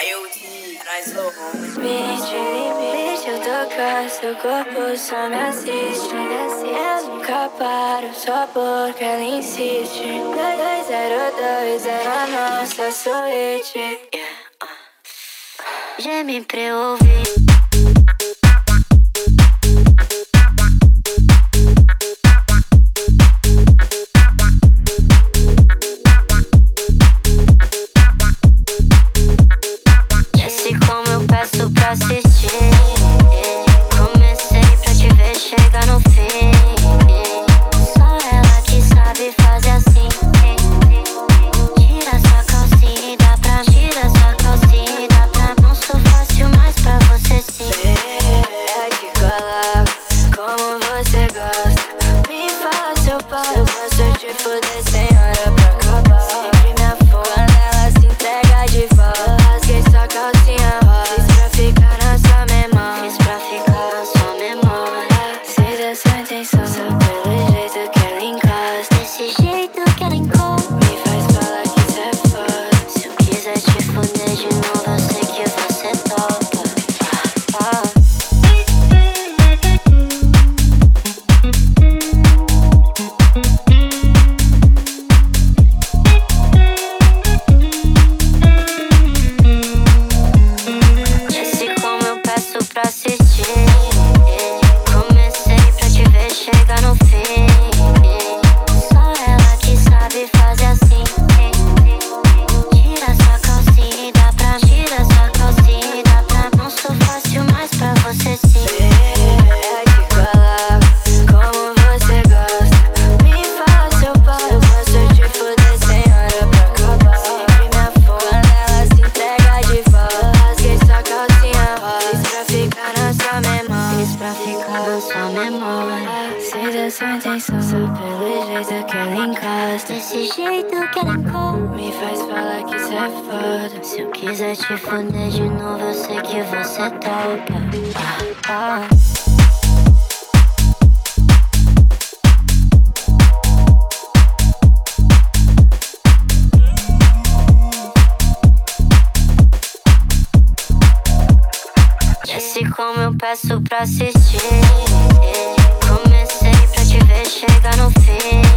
IoT traz louco. me bicho, eu tocar seu corpo só me assiste. Assim, eu nunca paro só porque ela insiste. 0202 é a nossa suíte. Yeah. Uh. Pra eu ouvir. a sua memória. Seja sua intenção, só pelo jeito que ela encosta. Desse jeito que ela encosta. Me faz falar que isso é foda. Se eu quiser te foder de novo, eu sei que você topa. Ah, ah. peço pra assistir. Comecei pra te ver chegar no fim.